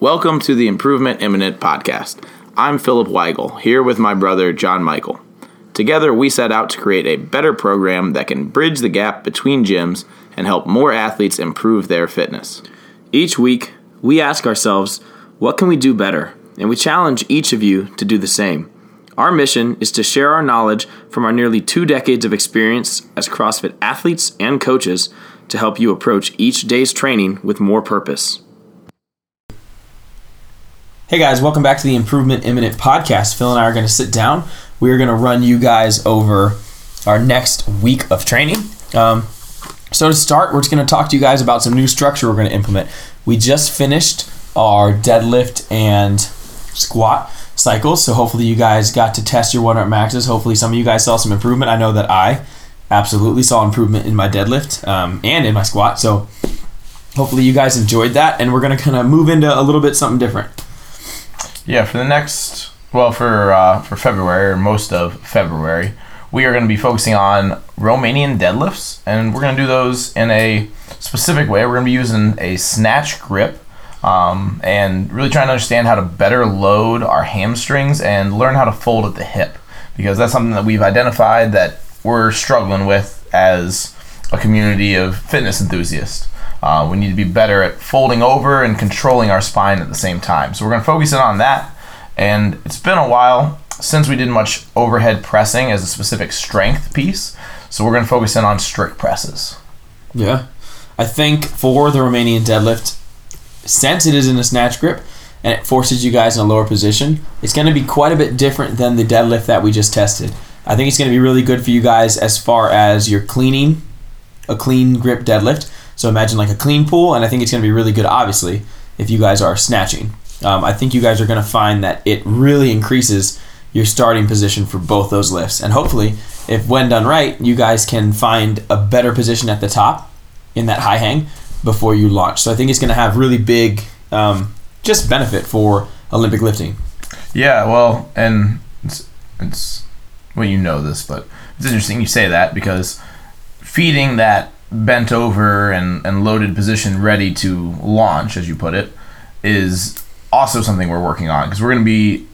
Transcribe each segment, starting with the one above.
Welcome to the Improvement Imminent podcast. I'm Philip Weigel, here with my brother John Michael. Together, we set out to create a better program that can bridge the gap between gyms and help more athletes improve their fitness. Each week, we ask ourselves, what can we do better? And we challenge each of you to do the same. Our mission is to share our knowledge from our nearly two decades of experience as CrossFit athletes and coaches to help you approach each day's training with more purpose. Hey guys, welcome back to the Improvement Imminent podcast. Phil and I are going to sit down. We are going to run you guys over our next week of training. Um, so to start, we're just going to talk to you guys about some new structure we're going to implement. We just finished our deadlift and squat cycles, so hopefully you guys got to test your one rep maxes. Hopefully some of you guys saw some improvement. I know that I absolutely saw improvement in my deadlift um, and in my squat. So hopefully you guys enjoyed that, and we're going to kind of move into a little bit something different. Yeah, for the next, well, for uh, for February or most of February, we are going to be focusing on Romanian deadlifts, and we're going to do those in a specific way. We're going to be using a snatch grip, um, and really trying to understand how to better load our hamstrings and learn how to fold at the hip, because that's something that we've identified that we're struggling with as a community of fitness enthusiasts. Uh, we need to be better at folding over and controlling our spine at the same time. So we're going to focus in on that. And it's been a while since we did much overhead pressing as a specific strength piece. So we're going to focus in on strict presses. Yeah. I think for the Romanian deadlift, since it is in a snatch grip and it forces you guys in a lower position, it's going to be quite a bit different than the deadlift that we just tested. I think it's going to be really good for you guys as far as you're cleaning a clean grip deadlift so imagine like a clean pull, and I think it's going to be really good, obviously, if you guys are snatching. Um, I think you guys are going to find that it really increases your starting position for both those lifts. And hopefully, if when done right, you guys can find a better position at the top in that high hang before you launch. So I think it's going to have really big um, just benefit for Olympic lifting. Yeah, well, and it's, it's well, you know this, but it's interesting you say that because feeding that bent over and, and loaded position ready to launch, as you put it, is also something we're working on because we're going to be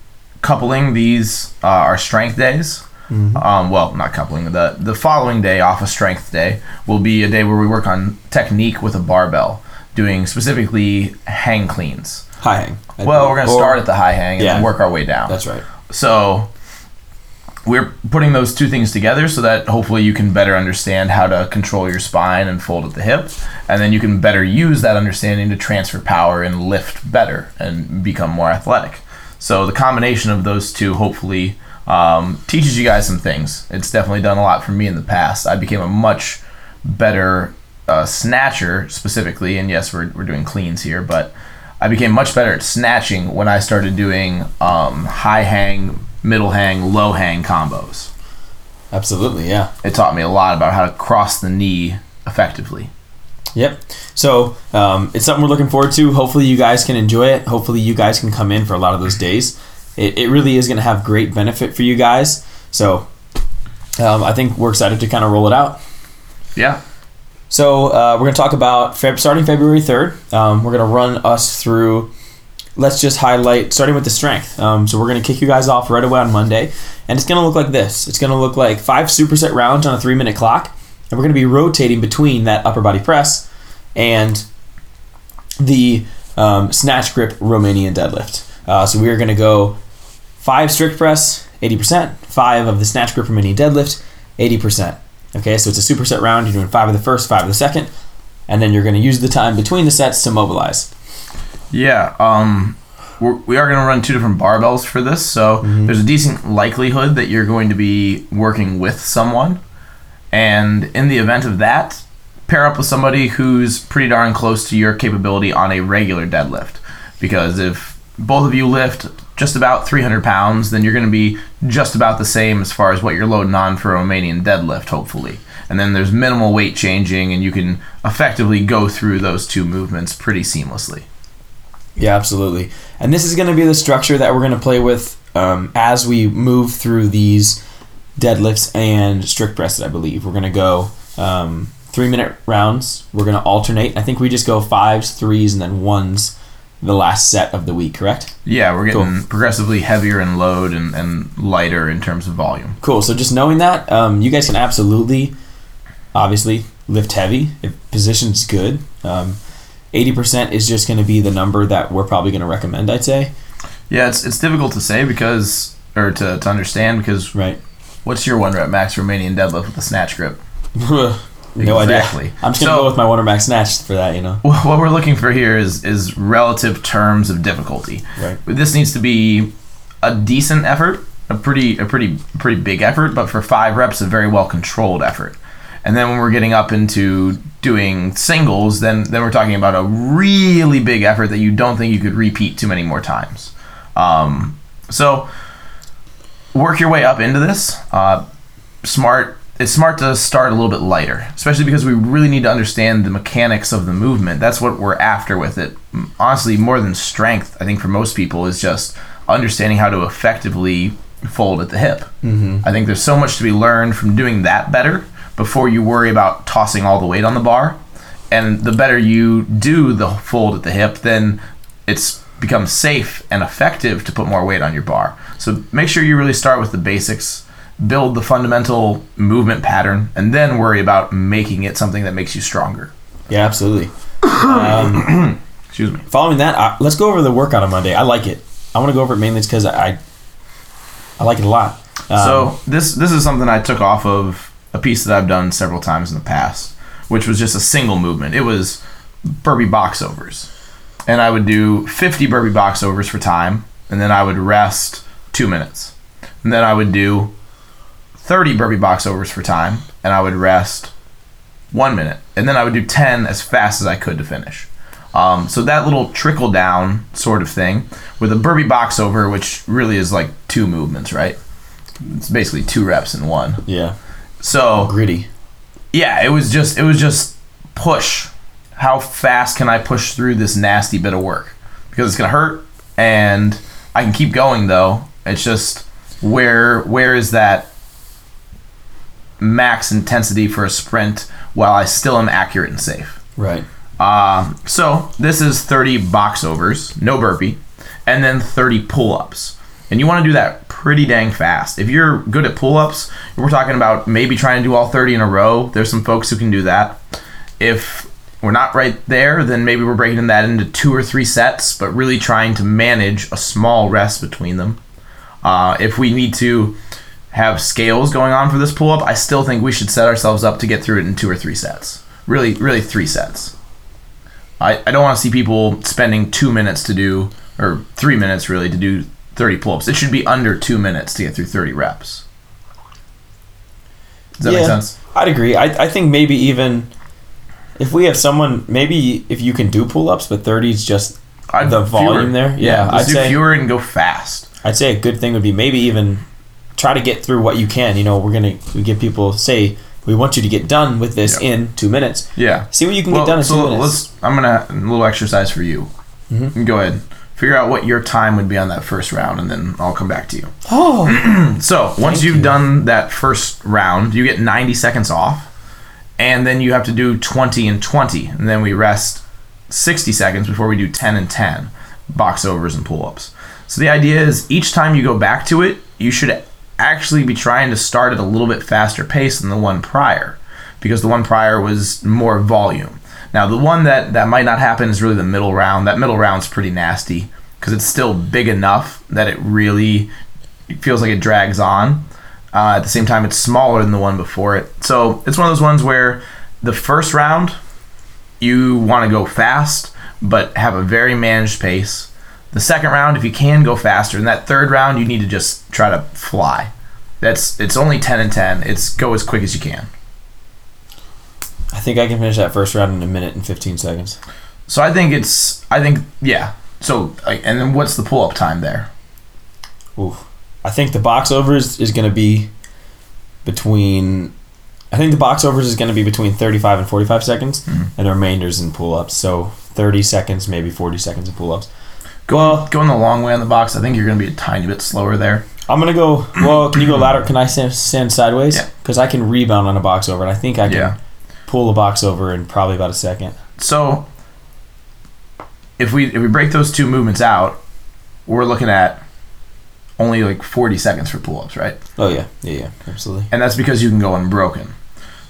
coupling these uh, our strength days. Mm-hmm. Um, well, not coupling the the following day off a strength day will be a day where we work on technique with a barbell, doing specifically hang cleans. High hang. well, we're going to start at the high hang and yeah, work our way down. That's right. So we're putting those two things together so that hopefully you can better understand how to control your spine and fold at the hip. And then you can better use that understanding to transfer power and lift better and become more athletic. So the combination of those two hopefully um, teaches you guys some things. It's definitely done a lot for me in the past. I became a much better uh, snatcher specifically and yes we're, we're doing cleans here but i became much better at snatching when i started doing um, high hang middle hang, low hang combos. Absolutely, yeah. It taught me a lot about how to cross the knee effectively. Yep. So um, it's something we're looking forward to. Hopefully, you guys can enjoy it. Hopefully, you guys can come in for a lot of those days. It, it really is going to have great benefit for you guys. So um, I think we're excited to kind of roll it out. Yeah. So uh, we're going to talk about Feb- starting February 3rd. Um, we're going to run us through let's just highlight starting with the strength. Um, so we're going to kick you guys off right away on Monday, and it's going to look like this. It's going to look like five superset rounds on a three minute clock, and we're going to be rotating between that upper body press and the um, snatch grip Romanian deadlift. Uh, so we are going to go five strict press, 80%, five of the snatch grip Romanian deadlift, 80%. Okay, so it's a superset round. You're doing five of the first, five of the second, and then you're going to use the time between the sets to mobilize. Yeah, um, we're, we are going to run two different barbells for this, so mm-hmm. there's a decent likelihood that you're going to be working with someone. And in the event of that, pair up with somebody who's pretty darn close to your capability on a regular deadlift. Because if both of you lift just about 300 pounds, then you're going to be just about the same as far as what you're loading on for a Romanian deadlift, hopefully. And then there's minimal weight changing, and you can effectively go through those two movements pretty seamlessly. Yeah, absolutely. And this is going to be the structure that we're going to play with um, as we move through these deadlifts and strict presses, I believe. We're going to go um, three minute rounds. We're going to alternate. I think we just go fives, threes, and then ones the last set of the week, correct? Yeah, we're getting Cool. progressively heavier in load and, and lighter in terms of volume. Cool. So just knowing that, um, you guys can absolutely, obviously, lift heavy if position's good. Um, 80% is just going to be the number that we're probably going to recommend, I'd say. Yeah, it's it's difficult to say because or to, to understand because Right. what's your one rep max Romanian deadlift with a snatch grip? no Exactly. idea. I'm just going to So- go with my one rep max snatch for that, you know. What we're looking for here is is relative terms of difficulty. Right. This needs to be a decent effort, a pretty a pretty pretty big effort, but for five reps, a very well controlled effort. And then when we're getting up into doing singles, then then we're talking about a really big effort that you don't think you could repeat too many more times. Um, so work your way up into this. Uh, smart. It's smart to start a little bit lighter, especially because we really need to understand the mechanics of the movement. That's what we're after with it. Honestly, more than strength, I think for most people is just understanding how to effectively fold at the hip. Mm-hmm. I think there's so much to be learned from doing that better before you worry about tossing all the weight on the bar. And the better you do the fold at the hip, then it's becomes safe and effective to put more weight on your bar. So make sure you really start with the basics, build the fundamental movement pattern, and then worry about making it something that makes you stronger. Yeah, absolutely. Um, Excuse me. following that, uh, let's go over the workout on Monday. I like it. I want to go over it mainly because I, I like it a lot. Um, so this this is something I took off of a piece that I've done several times in the past, which was just a single movement. It was burpee box overs, and I would do 50 burpee box overs for time, and then I would rest two minutes, and then I would do 30 burpee box overs for time, and I would rest one minute, and then I would do 10 as fast as I could to finish. Um, so that little trickle down sort of thing with a burpee box over, which really is like two movements, right? It's basically two reps in one. yeah, So gritty. yeah, it was just it was just push. How fast can I push through this nasty bit of work? Because it's gonna hurt, and I can keep going though. It's just where where is that max intensity for a sprint while I still am accurate and safe? Right. Uh, so this is 30 box overs, no burpee, and then 30 pull ups. And you want to do that pretty dang fast. If you're good at pull ups, we're talking about maybe trying to do all 30 in a row. There's some folks who can do that. If we're not right there, then maybe we're breaking that into two or three sets, but really trying to manage a small rest between them. Uh, if we need to have scales going on for this pull up, I still think we should set ourselves up to get through it in two or three sets. Really, really three sets. I, I don't want to see people spending two minutes to do, or three minutes really, to do 30 pull ups. It should be under two minutes to get through 30 reps. Does that make sense? I'd agree. I, I think maybe even if we have someone, maybe if you can do pull ups, but 30 is just I'd the volume there. Yeah, let's I'd do say fewer and go fast. I'd say a good thing would be maybe even try to get through what you can. You know, we're gonna we give people say we want you to get done with this Yeah. in two minutes. Yeah. See what you can Well, get done in so two minutes. let's. I'm gonna a little exercise for you. Mhm. Go ahead. Figure out what your time would be on that first round, and then I'll come back to you. Oh, So once you've you. done that first round, you get 90 seconds off, and then you have to do 20 and 20, and then we rest 60 seconds before we do 10 and 10 box overs and pull ups. So the idea is each time you go back to it, you should actually be trying to start at a little bit faster pace than the one prior, because the one prior was more volume. Now the one that that might not happen is really the middle round. That middle round's pretty nasty because it's still big enough that it really feels like it drags on. Uh, at the same time, it's smaller than the one before it. So it's one of those ones where the first round you want to go fast, but have a very managed pace. The second round, if you can go faster, and that third round, you need to just try to fly. That's it's only ten and ten. It's go as quick as you can. I think I can finish that first round in a minute and 15 seconds. So I think it's I think yeah. So and then what's the pull up time there? Oof. I think the box overs is going to be between. I think the box overs is going to be between 35 and 45 seconds, Mhm. and the remainders in pull ups. So 30 seconds, maybe 40 seconds in pull ups. Going going the long way on the box. I think you're going to be a tiny bit slower there. I'm going to go. Well, can you go ladder? Can I stand, stand sideways? Yeah. Because I can rebound on a box over, and I think I can Yeah. Pull a box over in probably about a second. So, if we if we break those two movements out, we're looking at only like 40 seconds for pull-ups, right? Oh yeah, yeah, yeah, absolutely. And that's because you can go unbroken.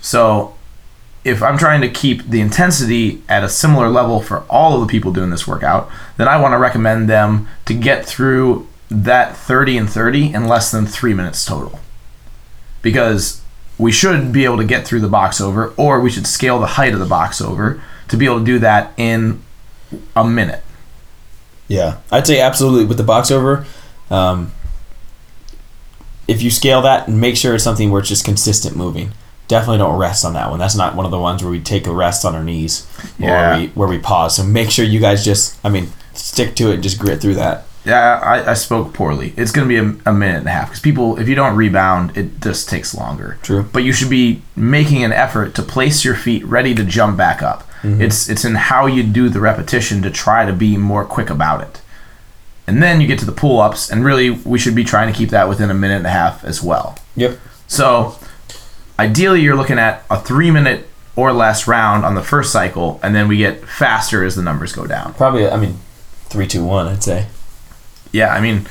So if I'm trying to keep the intensity at a similar level for all of the people doing this workout, then I want to recommend them to get through that 30 and 30 in less than three minutes total. Because we should be able to get through the box over, or we should scale the height of the box over to be able to do that in a minute. Yeah, I'd say absolutely with the box over. Um, if you scale that and make sure it's something where it's just consistent moving, definitely don't rest on that one. That's not one of the ones where we take a rest on our knees or Yeah. we, where we pause. So make sure you guys just, I mean, stick to it and just grit through that. Yeah, I, I spoke poorly. It's going to be a, a minute and a half because people, if you don't rebound, it just takes longer. True. But you should be making an effort to place your feet ready to jump back up. Mm-hmm. It's it's in how you do the repetition to try to be more quick about it. And then you get to the pull ups, and really we should be trying to keep that within a minute and a half as well. Yep. So ideally, you're looking at a three minute or less round on the first cycle, and then we get faster as the numbers go down. Probably, I mean, three, two, one. I'd say. Yeah, I mean,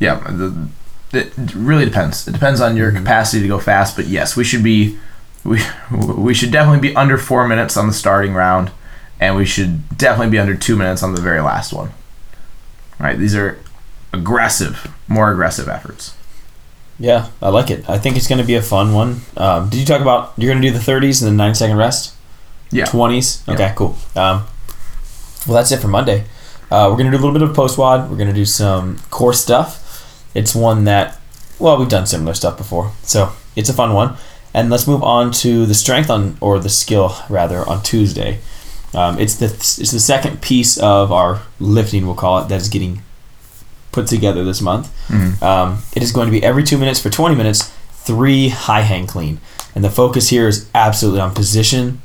yeah, the, it really depends. It depends on your capacity to go fast, but yes, we should be we we should definitely be under four minutes on the starting round, and we should definitely be under two minutes on the very last one. Right? These are aggressive, more aggressive efforts. Yeah, I like it. I think it's going to be a fun one. Um, did you talk about you're going to do the 30s and then nine second rest? Yeah. 20s? Okay, Yeah. cool. Um, well, that's it for Monday. Uh, we're going to do a little bit of post WOD. We're going to do some core stuff. It's one that, well, we've done similar stuff before. So it's a fun one. And let's move on to the strength on, or the skill rather, on Tuesday. Um, it's the it's the second piece of our lifting, we'll call it, that is getting put together this month. Um, it is going to be every two minutes for 20 minutes, three high hang clean. And the focus here is absolutely on position,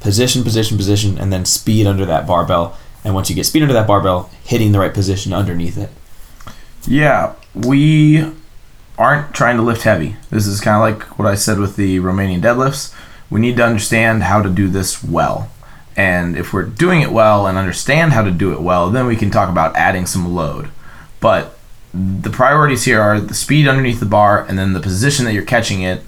position, position, position, and then speed under that barbell. And once you get speed under that barbell, hitting the right position underneath it. Yeah, we aren't trying to lift heavy. This is kind of like what I said with the Romanian deadlifts. We need to understand how to do this well. And if we're doing it well and understand how to do it well, then we can talk about adding some load. But the priorities here are the speed underneath the bar and then the position that you're catching it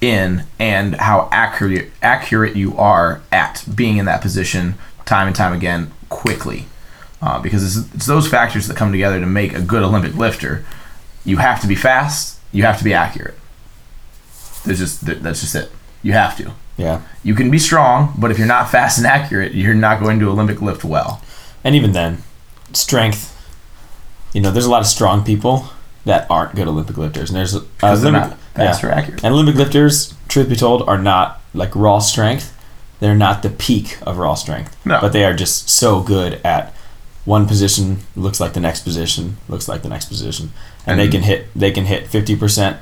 in and how accurate accurate you are at being in that position time and time again quickly. Uh, because it's, it's those factors that come together to make a good Olympic lifter. You have to be fast. You have to be accurate. There's just th- that's just it. You have to. Yeah. You can be strong, but if you're not fast and accurate, you're not going to Olympic lift well. And even then, strength. You know, there's a lot of strong people that aren't good Olympic lifters, and there's uh, Olympic- not fast or accurate. And Olympic lifters, truth be told, are not like raw strength. They're not the peak of raw strength. No. But they are just so good at one position looks like the next position, looks like the next position. And, they can hit they can hit fifty percent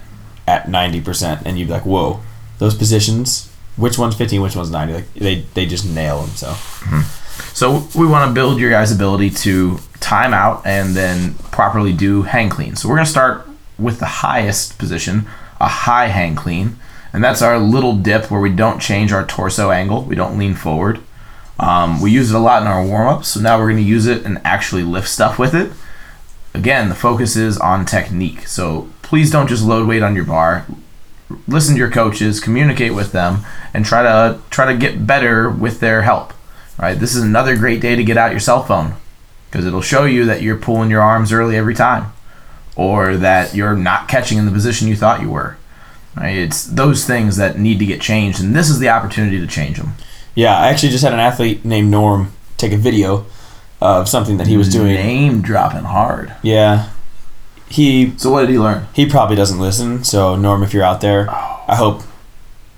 at ninety percent and you'd be like, Whoa, those positions which one's fifteen, which one's ninety? Like they they just nail them, so mm-hmm. So we want to build your guys' ability to time out and then properly do hang clean. So we're going to start with the highest position, a high hang clean, and that's our little dip where we don't change our torso angle. We don't lean forward. Um, we use it a lot in our warm ups, so now we're going to use it and actually lift stuff with it. Again, the focus is on technique. So please don't just load weight on your bar. Listen to your coaches, communicate with them, and try to try to get better with their help. Right? This is another great day to get out your cell phone because it'll show you that you're pulling your arms early every time, or that you're not catching in the position you thought you were. Right? It's those things that need to get changed, and this is the opportunity to change them. Yeah, I actually just had an athlete named Norm take a video of something that he was doing. Name dropping hard. Yeah. He So what did he learn? he probably doesn't listen. So Norm, if you're out there, I hope.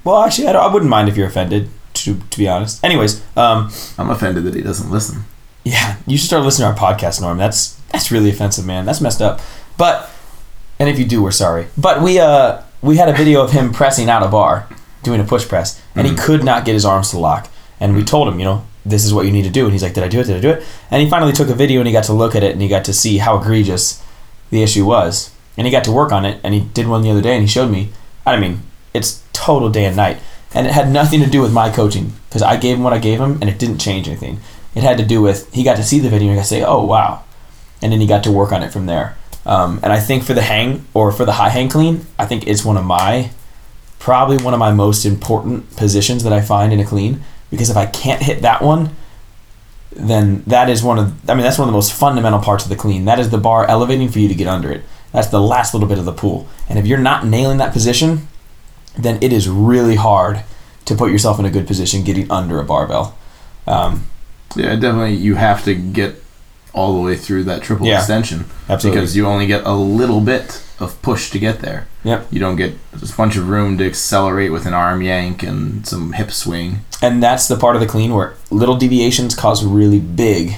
Well, actually, I, I wouldn't mind if you're offended. To to be honest. Anyways, um, I'm offended that he doesn't listen. yeah, you should start listening to our podcast, Norm. That's that's really offensive, man. That's messed up. But and if you do, we're sorry. But we uh we had a video of him pressing out a bar, doing a push press, and he mm. could not get his arms to lock. And we mm. told him, you know, this is what you need to do. And he's like, Did I do it? Did I do it? And he finally took a video and he got to look at it and he got to see how egregious the issue was. And he got to work on it and he did one the other day and he showed me. I mean, it's total day and night. And it had nothing to do with my coaching because I gave him what I gave him and it didn't change anything. it had to do with he got to see the video and he got to say, oh wow, and then he got to work on it from there. Um, and I think for the hang or for the high hang clean, I think it's one of my probably one of my most important positions that I find in a clean because if I can't hit that one, then that is one of I mean that's one of the most fundamental parts of the clean. That is the bar elevating for you to get under it. That's the last little bit of the pull. And if you're not nailing that position, then it is really hard to put yourself in a good position getting under a barbell. Um, Yeah, definitely. You have to get all the way through that triple Yeah, extension absolutely. because you only get a little bit of push to get there. Yep. You don't get a bunch of room to accelerate with an arm yank and some hip swing. and that's the part of the clean where little deviations cause really big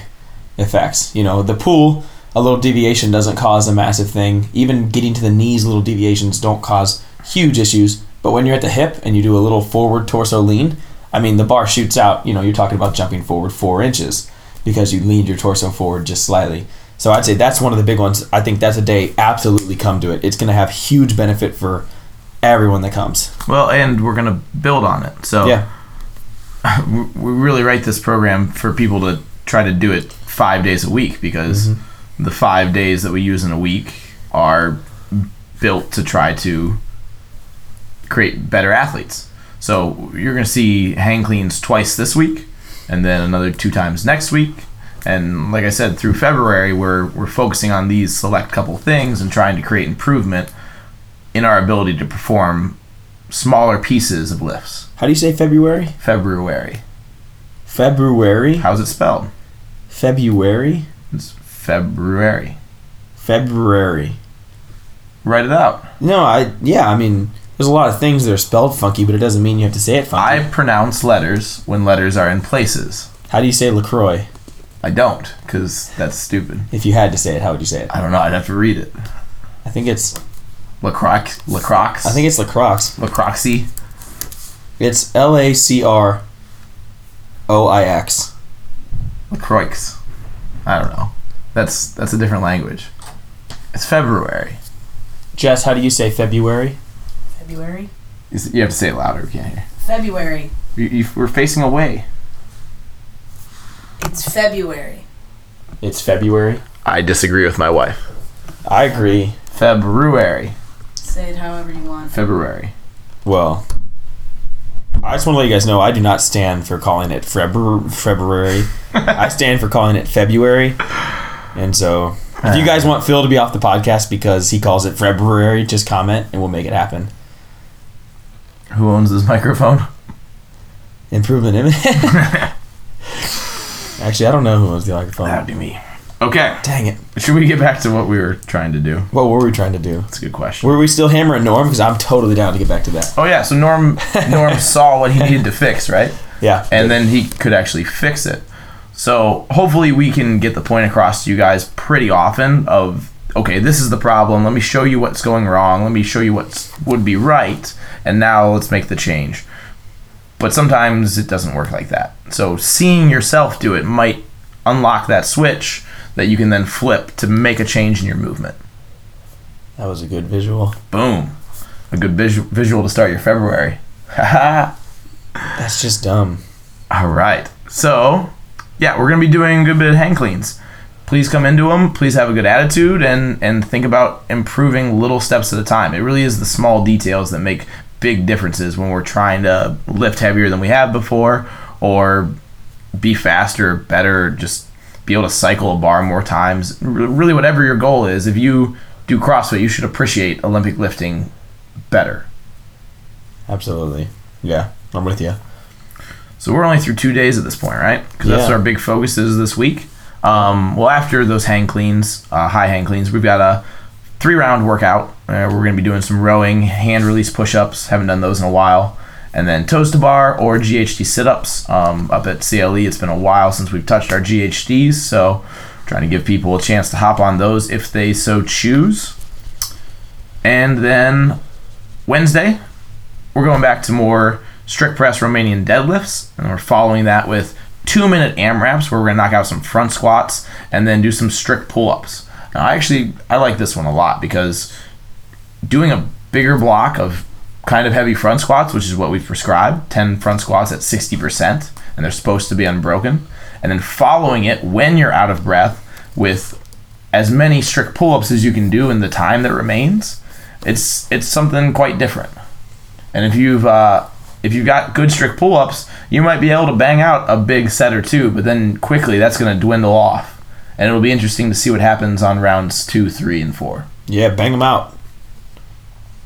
effects. You know, the pull, a little deviation doesn't cause a massive thing. Even getting to the knees, little deviations don't cause huge issues. But when you're at the hip and you do a little forward torso lean, I mean, the bar shoots out. You know, you're talking about jumping forward four inches because you leaned your torso forward just slightly. So I'd say that's one of the big ones. I think that's a day absolutely come to it. It's going to have huge benefit for everyone that comes. Well, and we're gonna build on it. So Yeah. we really write this program for people to try to do it five days a week because mm-hmm. the five days that we use in a week are built to try to create better athletes. So you're going to see hang cleans twice this week, and then another two times next week. And like I said, through February, we're we're focusing on these select couple things and trying to create improvement in our ability to perform smaller pieces of lifts. How do you say February? February. February? How's it spelled? February? It's February. February. Write it out. No, I yeah, I mean, there's a lot of things that are spelled funky, but it doesn't mean you have to say it funky. I pronounce letters when letters are in places. how do you say Lacroix? I don't, because that's stupid. If you had to say it, how would you say it? I don't know. I'd have to read it. I think it's Lacroix. Lacroix. I think it's Lacroix. Lacroixy. It's L A C R O I X. Lacroix. I don't know. That's that's a different language. It's February. Jess, how do you say February? February. You s- you have to say it louder. We can't hear. February. You, you, we're facing away. It's February. It's February. I disagree with my wife. I agree. February. Say it however you want. February. Well, I just want to let you guys know I do not stand for calling it February. February. I stand for calling it February. And so, if you guys want Phil to be off the podcast because he calls it February, just comment and we'll make it happen. Who owns this microphone? Improvement image. Actually, I don't know who owns the microphone. That'd be me. Okay. Dang it. Should we get back to what we were trying to do? What were we trying to do? That's a good question. Were we still hammering Norm? Because I'm totally down to get back to that. Oh yeah, so Norm Norm saw what he needed to fix, right? Yeah. And then he could actually fix it. So hopefully we can get the point across to you guys pretty often of okay, this is the problem. Let me show you what's going wrong. Let me show you what would be right, and now let's make the change. But sometimes it doesn't work like that. So seeing yourself do it might unlock that switch that you can then flip to make a change in your movement. that was a good visual. Boom. A good visual visual to start your February. Haha. That's just dumb. All right. So, yeah, we're going to be doing a good bit of hang cleans. Please come into them. Please have a good attitude and and think about improving little steps at a time. It really is the small details that make big differences when we're trying to lift heavier than we have before or be faster, better, just be able to cycle a bar more times. Really whatever your goal is, if you do CrossFit, you should appreciate Olympic lifting better. Absolutely. Yeah, I'm with you. So we're only through two days at this point, right? Because that's our big focus is this week. Um, well, after those hang cleans, uh, high hang cleans, we've got a three round workout. Uh, we're going to be doing some rowing, hand release push ups. Haven't done those in a while. And then toes to bar or GHD sit ups. Um, up at CLE, it's been a while since we've touched our GHDs. So trying to give people a chance to hop on those if they so choose. And then Wednesday, we're going back to more strict press Romanian deadlifts, and we're following that with two minute AMRAPs where we're gonna knock out some front squats and then do some strict pull ups. Now, I actually I like this one a lot because doing a bigger block of kind of heavy front squats, which is what we've prescribed, 10 front squats at 60%, and they're supposed to be unbroken, and then following it when you're out of breath with as many strict pull-ups as you can do in the time that remains. It's it's something quite different. And if you've uh, if you've got good strict pull-ups, you might be able to bang out a big set or two, but then quickly that's going to dwindle off. And it'll be interesting to see what happens on rounds two, three, and four. Yeah, bang them out.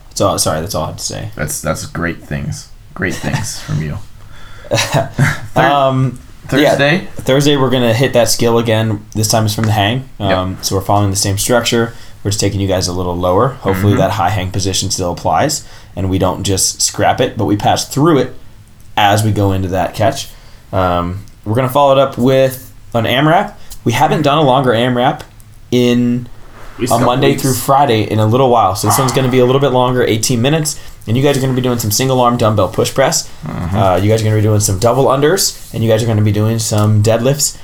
That's all. Sorry, that's all I have to say. That's that's great things. Great things from you. Um, Thursday. Thursday we're gonna hit that skill again. This time it's from the hang. Um, So we're following the same structure. We're just taking you guys a little lower. Hopefully Mhm. that high hang position still applies, and we don't just scrap it, but we pass through it as we go into that catch. Um, we're gonna follow it up with an AMRAP. We haven't done a longer AMRAP in a Monday through Friday in a little while. So this one's going to be a little bit longer, 18 minutes. And you guys are going to be doing some single arm dumbbell push press. Uh, you guys are going to be doing some double unders, and you guys are going to be doing some deadlifts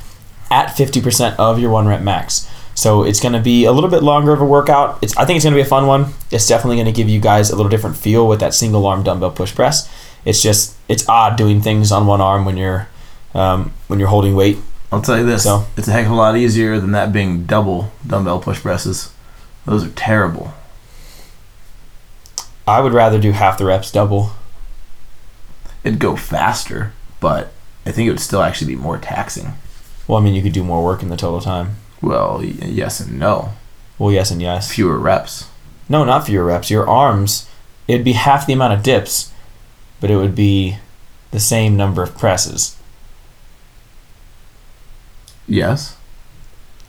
at 50% of your one rep max. So it's going to be a little bit longer of a workout. It's I think it's going to be a fun one. It's definitely going to give you guys a little different feel with that single arm dumbbell push press. It's just it's odd doing things on one arm when you're um, when you're holding weight. I'll tell you this. So- It's a heck of a lot easier than that being double dumbbell push presses. Those are terrible. I would rather do half the reps double. It'd go faster, but I think it would still actually be more taxing. Well, I mean, you could do more work in the total time. Well, yes and no. Well, yes and yes. Fewer reps. No, not fewer reps. Your arms, it'd be half the amount of dips, but it would be the same number of presses. Yes.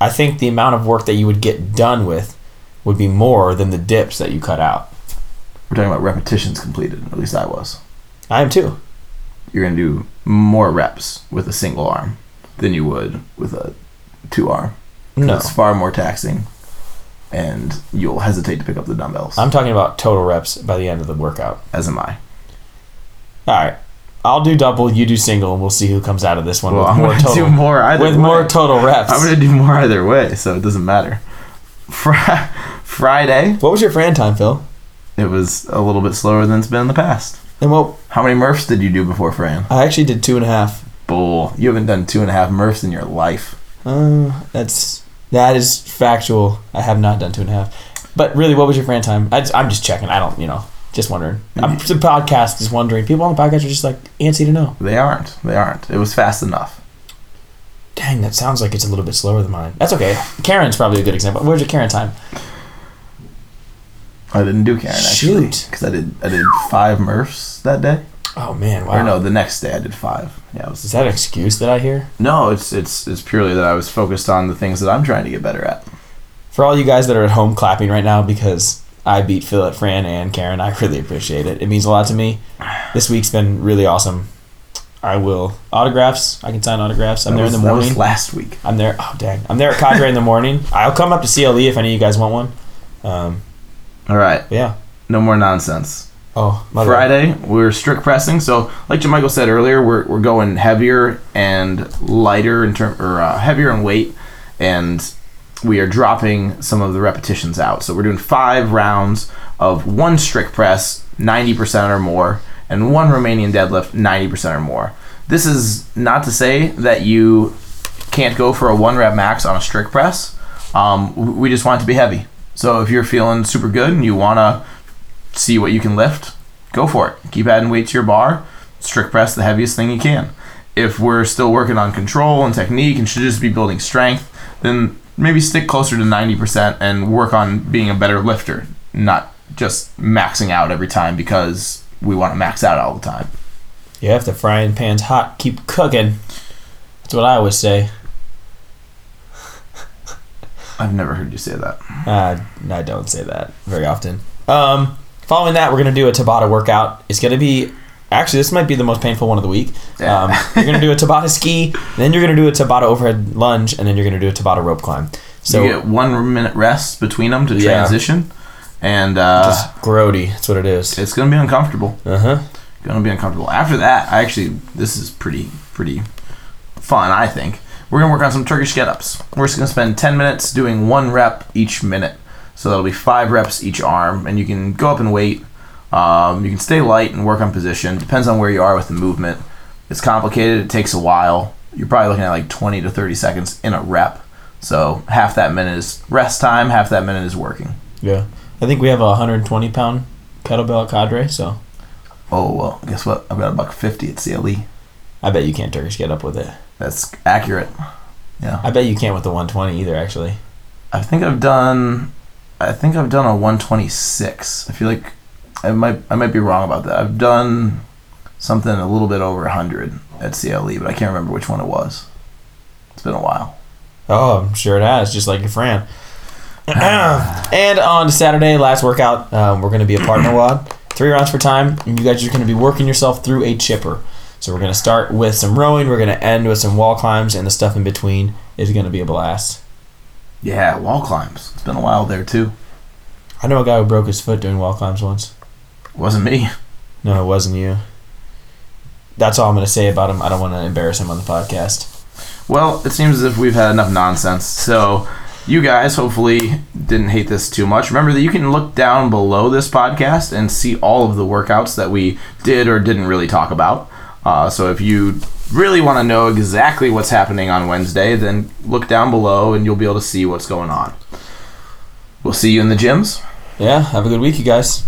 I think the amount of work that you would get done with would be more than the dips that you cut out. We're talking about repetitions completed. At least I was. I am too. You're gonna do more reps with a single arm than you would with a two arm. No. It's far more taxing, and you'll hesitate to pick up the dumbbells. I'm talking about total reps by the end of the workout. as am I. All right. I'll do double, you do single, and we'll see who comes out of this one Well, with I'm more total do more either with way. more total reps. I'm gonna do more either way, so it doesn't matter. Fri- Friday, what was your Fran time, Phil? it was a little bit slower than it's been in the past. And well, How many Murphs did you do before Fran? I actually did two and a half. Bull. You haven't done two and a half Murphs in your life. Uh, that's that is factual. I have not done two and a half. But really, what was your Fran time? I, am just checking. I don't, you know, just wondering. I'm, the podcast is wondering. People on the podcast are just like antsy to know. They aren't. They aren't. It was fast enough. Dang, that sounds like it's a little bit slower than mine. That's okay. Karen's probably a good example. Where's your Karen time? I didn't do Karen actually Shoot. because I did I did five Murphs that day. Oh man, wow. Or no, the next day I did five. Yeah, it was Is that an excuse that I hear? No, it's it's it's purely that I was focused on the things that I'm trying to get better at. For all you guys that are at home clapping right now because I beat Phil at Fran and Karen, I really appreciate it. It means a lot to me. This week's been really awesome. I will autographs. I can sign autographs. I'm That there was- in the morning. last week. I'm there. Oh dang! I'm there at Cadre in the morning. I'll come up to CLE if any of you guys want one. Um, All right, yeah. no more nonsense. Oh. Friday, we're strict pressing. So, like Jamichael said earlier, we're, we're going heavier and lighter in term or uh, heavier in weight, and we are dropping some of the repetitions out. So we're doing five rounds of one strict press, ninety percent or more, and one Romanian deadlift, ninety percent or more. This is not to say that you can't go for a one rep max on a strict press. Um, we just want it to be heavy. So if you're feeling super good and you want to see what you can lift, go for it. Keep adding weight to your bar. Strict press the heaviest thing you can. If we're still working on control and technique and should just be building strength, then maybe stick closer to 90% and work on being a better lifter, not just maxing out every time because we want to max out all the time. Yeah, if the frying pan's hot, keep cooking. That's what I always say. I've never heard you say that. Uh, I don't say that very often. Um, following that, we're gonna do a Tabata workout. It's gonna be actually this might be the most painful one of the week. Yeah. Um, you're gonna do a Tabata ski, then you're gonna do a Tabata overhead lunge, and then you're gonna do a Tabata rope climb. So you get one minute rest between them to Yeah. transition, and uh, just grody. That's what it is. it's going to be uncomfortable. Uh huh. gonna be uncomfortable. After that, I actually this is pretty pretty fun. I think we're gonna work on some Turkish get-ups. We're just gonna spend ten minutes doing one rep each minute, so that'll be five reps each arm, and you can go up and weight. Um, you can stay light and work on position. Depends on where you are with the movement. It's complicated. It takes a while. you're probably looking at like 20 to 30 seconds in a rep. So half that minute is rest time, half that minute is working. Yeah. I think we have a 120 pound kettlebell Cadre, so Oh well, guess what? I've got a buck 50 at CLE. I bet you can't Turkish get up with it. That's accurate. Yeah. I bet you can't with the 120 either, actually. I think I've done. I think I've done a 126. I feel like I might. I might be wrong about that. I've done something a little bit over 100 at CLE, but I can't remember which one it was. It's been a while. Oh, I'm sure it has, just like your friend. and on Saturday, last workout, um, we're going to be a partner WOD. Three rounds for time, and you guys are going to be working yourself through a chipper. So we're going to start with some rowing, we're going to end with some wall climbs, and the stuff in between is going to be a blast. Yeah, wall climbs. It's been a while there too. I know a guy who broke his foot doing wall climbs once. wasn't me. No, it wasn't you. That's all I'm going to say about him. I don't want to embarrass him on the podcast. Well, it seems as if we've had enough nonsense. So, you guys hopefully didn't hate this too much. Remember that you can look down below this podcast and see all of the workouts that we did or didn't really talk about. Uh, so, if you really want to know exactly what's happening on Wednesday, then look down below and you'll be able to see what's going on. We'll see you in the gyms. Yeah, have a good week, you guys.